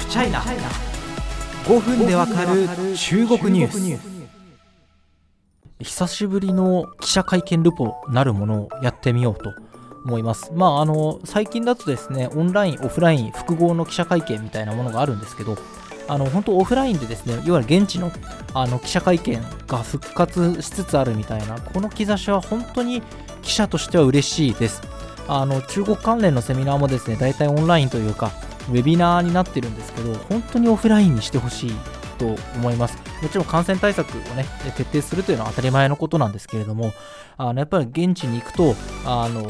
フチャイナ5分でわかる中国ニュース久しぶりの記者会見ルポなるものをやってみようと思います。まあ、あの最近だとですね、オンライン、オフライン、複合の記者会見みたいなものがあるんですけど、あの本当オフラインでですね、いわゆる現地のあの記者会見が復活しつつあるみたいな、この兆しは本当に記者としては嬉しいです。あの中国関連のセミナーもですね、大体オンラインというか、ウェビナーになってるんですけど、本当にオフラインにしてほしいと思います。もちろん感染対策をね、徹底するというのは当たり前のことなんですけれども、あのやっぱり現地に行くと、あの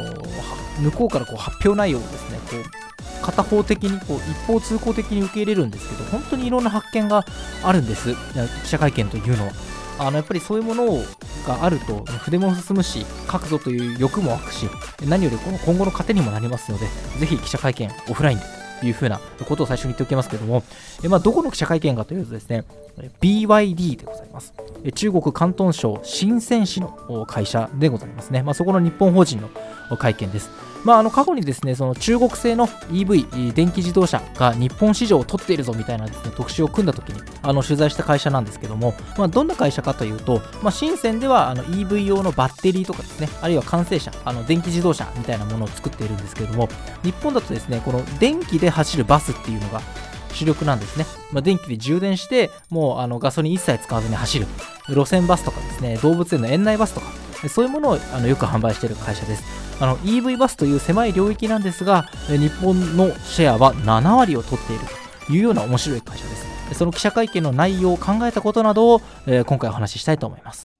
向こうからこう発表内容をですね、こう片方的にこう一方通行的に受け入れるんですけど、本当にいろんな発見があるんです、記者会見というのは。あのやっぱりそういうものがあると筆も進むし書くぞという欲も湧くし何よりこの今後の糧にもなりますのでぜひ記者会見オフラインでいうふうなことを最初に言っておきますけれども、えまあ、どこの記者会見かというとですね、BYD でございます。中国広東省深セン市の会社でございますね。まあ、そこの日本法人の会見です。まあ、あの過去にですねその中国製の EV、電気自動車が日本市場を取っているぞみたいなです、ね、特集を組んだときにあの取材した会社なんですけども、まあ、どんな会社かというと、まあ、深センではあの EV 用のバッテリーとかですね、あるいは完成車、あの電気自動車みたいなものを作っているんですけども、日本だとですねこの電気で走るバスっていうのが主力なんですね。まあ、電気で充電して、もうあのガソリン一切使わずに走る。路線バスとかですね、動物園の園内バスとか、そういうものをあのよく販売している会社です。あの EV バスという狭い領域なんですが、日本のシェアは7割を取っているというような面白い会社です。その記者会見の内容を考えたことなどを、えー、今回お話ししたいと思います。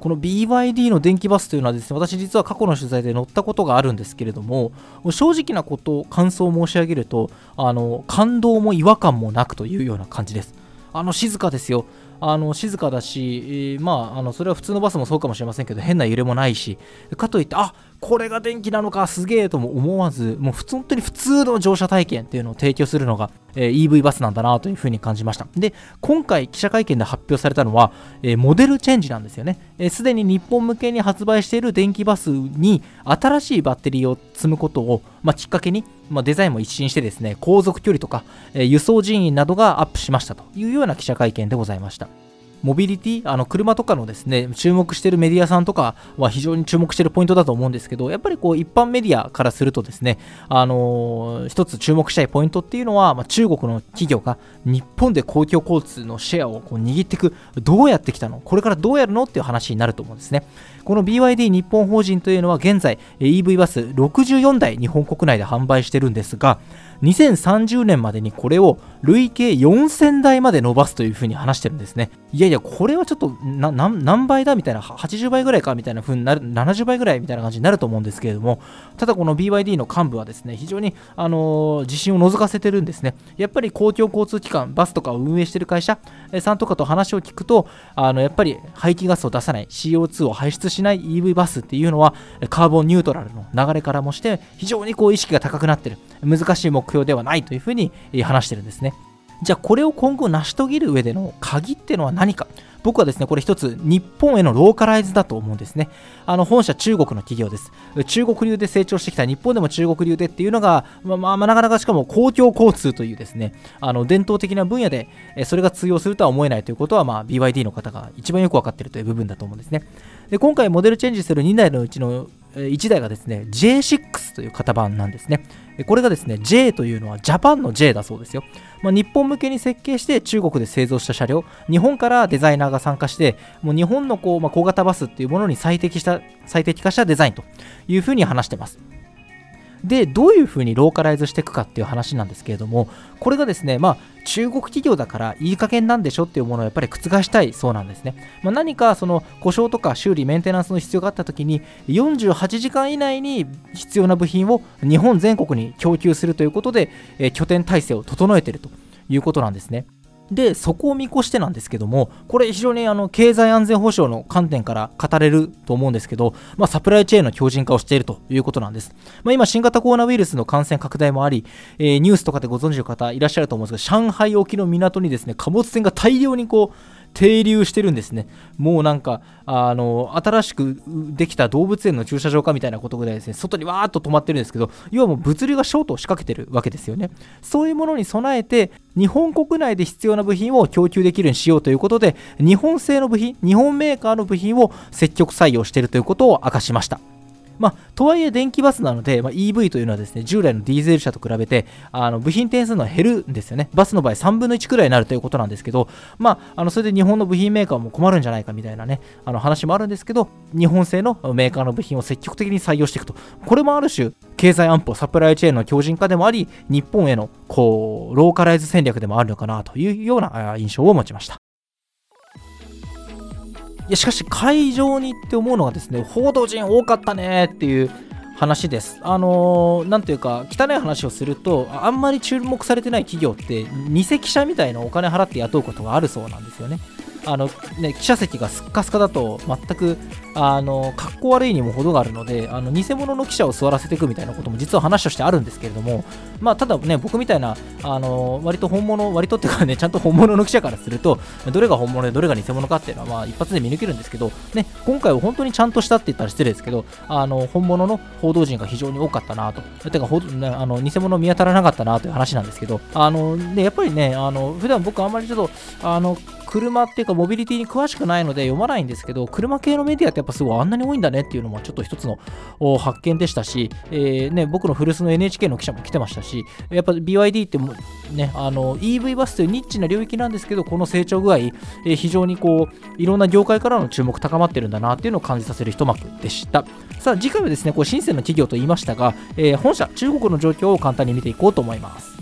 この BYD の電気バスというのはですね、私実は過去の取材で乗ったことがあるんですけれども、正直なこと、感想を申し上げると、あの感動も違和感もなくというような感じです。あの静かですよ。あの静かだし、まあ、あのそれは普通のバスもそうかもしれませんけど、変な揺れもないし、かといって、あこれが電気なのか、すげえとも思わず、もう普通本当に普通の乗車体験っていうのを提供するのが、え、EV バスなんだなというふうに感じました。で、今回記者会見で発表されたのは、え、モデルチェンジなんですよね。す、えー、で、に日本向けに発売している電気バスに新しいバッテリーを積むことを、まあ、きっかけに、まあ、デザインも一新してですね、航続距離とか、え輸送人員などがアップしましたというような記者会見でございました。モビリティ、あの車とかのですね、注目しているメディアさんとかは非常に注目しているポイントだと思うんですけど、やっぱりこう一般メディアからするとですね、あのー、一つ注目したいポイントっていうのは、まあ、中国の企業が日本で公共交通のシェアをこう握っていく、どうやってきたのこれからどうやるのっていう話になると思うんですね。この BYD 日本法人というのは現在 EV バス64台日本国内で販売してるんですが、2030年までにこれを累計4000台まで伸ばすというふうに話してるんですね。いやいや、これはちょっと何倍だみたいな、80倍ぐらいかみたいなふうになる、70倍ぐらいみたいな感じになると思うんですけれども、ただこの BYD の幹部はですね、非常に、あのー、自信を覗かせてるんですね。やっぱり公共交通機関、バスとかを運営してる会社さんとかと話を聞くと、あのやっぱり排気ガスを出さない、CO2 を排出しない EV バスっていうのは、カーボンニュートラルの流れからもして、非常にこう意識が高くなってる。難しい目標ではないというふうに話してるんですね。じゃあこれを今後成し遂げる上での鍵っていうのは何か？僕はですね、これ一つ日本へのローカライズだと思うんですね。あの本社中国の企業です。中国流で成長してきた日本でも中国流でっていうのが、まあ、まあ、なかなかしかも公共交通というですね、あの伝統的な分野でそれが通用するとは思えないということは、まあ、BYD の方が一番よくわかってるという部分だと思うんですね。で今回モデルチェンジする2台のうちの1台がですね J6 という型番なんですね。これがですね J というのはジャパンの J だそうですよ。まあ、日本向けに設計して中国で製造した車両、日本からデザイナーが参加して、もう日本のこう、まあ、小型バスっていうものに最適した最適化したデザインというふうに話してます。で、どういうふうにローカライズしていくかっていう話なんですけれども、これがですね、まあ、中国企業だからいい加減なんでしょっていうものをやっぱり覆したいそうなんですね。まあ、何かその故障とか修理、メンテナンスの必要があった時に、48時間以内に必要な部品を日本全国に供給するということで、え拠点体制を整えているということなんですね。で、そこを見越してなんですけども、これ非常にあの経済安全保障の観点から語れると思うんですけど、まあ、サプライチェーンの強靭化をしているということなんです。まあ、今、新型コロナウイルスの感染拡大もあり、えー、ニュースとかでご存知の方いらっしゃると思うんですが、上海沖の港にですね、貨物船が大量にこう、停留してるんですね。もうなんか、あの、新しくできた動物園の駐車場かみたいなことぐらいですね、外にわーっと止まってるんですけど、要はもう物流がショートを仕掛けてるわけですよね。そういうものに備えて、日本国内で必要な部品を供給できるようにしようということで、日本製の部品、日本メーカーの部品を積極採用しているということを明かしました。まあ、とはいえ電気バスなので、まあ、EV というのはですね従来のディーゼル車と比べてあの部品点数の減るんですよね。バスの場合3分の1くらいになるということなんですけど、まあ、あのそれで日本の部品メーカーも困るんじゃないかみたいなねあの話もあるんですけど日本製のメーカーの部品を積極的に採用していくと。これもある種経済安保サプライチェーンの強靭化でもあり日本へのこうローカライズ戦略でもあるのかなというような印象を持ちました。いやしかし会場に行って思うのがですね報道陣多かったねっていう話です。あのー、なんていうか、汚い話をすると、あんまり注目されてない企業って、偽記者みたいなお金払って雇うことがあるそうなんですよね。あのね、記者席がすっかすかだと全くあの格好悪いにも程があるのであの偽物の記者を座らせていくみたいなことも実は話としてあるんですけれども、まあ、ただね僕みたいなあの割と本物割とっていうかねちゃんと本物の記者からするとどれが本物でどれが偽物かっていうのは、まあ、一発で見抜けるんですけど、ね、今回は本当にちゃんとしたって言ったら失礼ですけどあの本物の報道陣が非常に多かったなと。てかほ、あの偽物見当たらなかったなという話なんですけどあのでやっぱりねあの普段僕あんまりちょっとあの車っていうかモビリティに詳しくないので読まないんですけど、車系のメディアってやっぱすごいあんなに多いんだねっていうのもちょっと一つの発見でしたし、えー、ね、僕の古巣の NHK の記者も来てましたし、やっぱ BYD ってもね、あの EV バスというニッチな領域なんですけど、この成長具合、えー、非常にこう、いろんな業界からの注目高まってるんだなっていうのを感じさせる一幕でした。さあ、次回はですね、こう、深センの企業と言いましたが、えー、本社、中国の状況を簡単に見ていこうと思います。